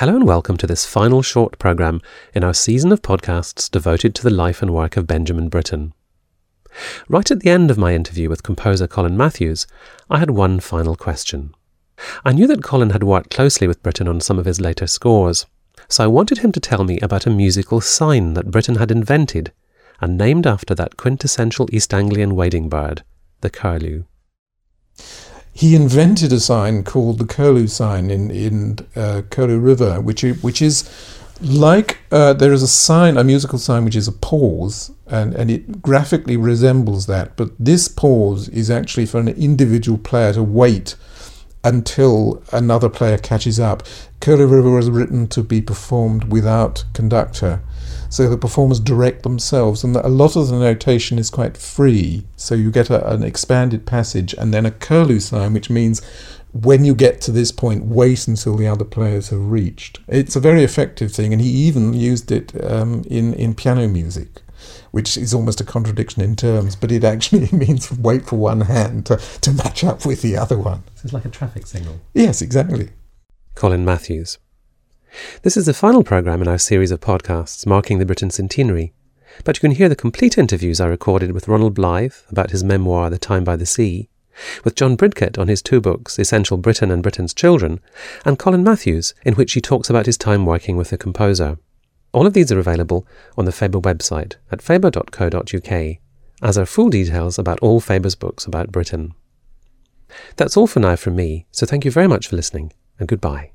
Hello and welcome to this final short programme in our season of podcasts devoted to the life and work of Benjamin Britten. Right at the end of my interview with composer Colin Matthews, I had one final question. I knew that Colin had worked closely with Britten on some of his later scores, so I wanted him to tell me about a musical sign that Britten had invented and named after that quintessential East Anglian wading bird, the curlew. He invented a sign called the curlew sign in in uh, Curlew River, which which is like uh, there is a sign, a musical sign, which is a pause, and, and it graphically resembles that. But this pause is actually for an individual player to wait until another player catches up. Curlew River was written to be performed without conductor, so the performers direct themselves, and a lot of the notation is quite free. So you get a, an expanded passage and then a curlew sign, which means when you get to this point, wait until the other players have reached. It's a very effective thing, and he even used it um, in in piano music, which is almost a contradiction in terms, but it actually means wait for one hand to, to match up with the other one. So it's like a traffic signal. Yes, exactly. Colin Matthews. This is the final programme in our series of podcasts marking the Britten centenary, but you can hear the complete interviews I recorded with Ronald Blythe about his memoir The Time by the Sea, with John Bridcut on his two books, Essential Britten and Britten's Children, and Colin Matthews, in which he talks about his time working with the composer. All of these are available on the Faber website at faber.co.uk, as are full details about all Faber's books about Britten. That's all for now from me, so thank you very much for listening, and goodbye.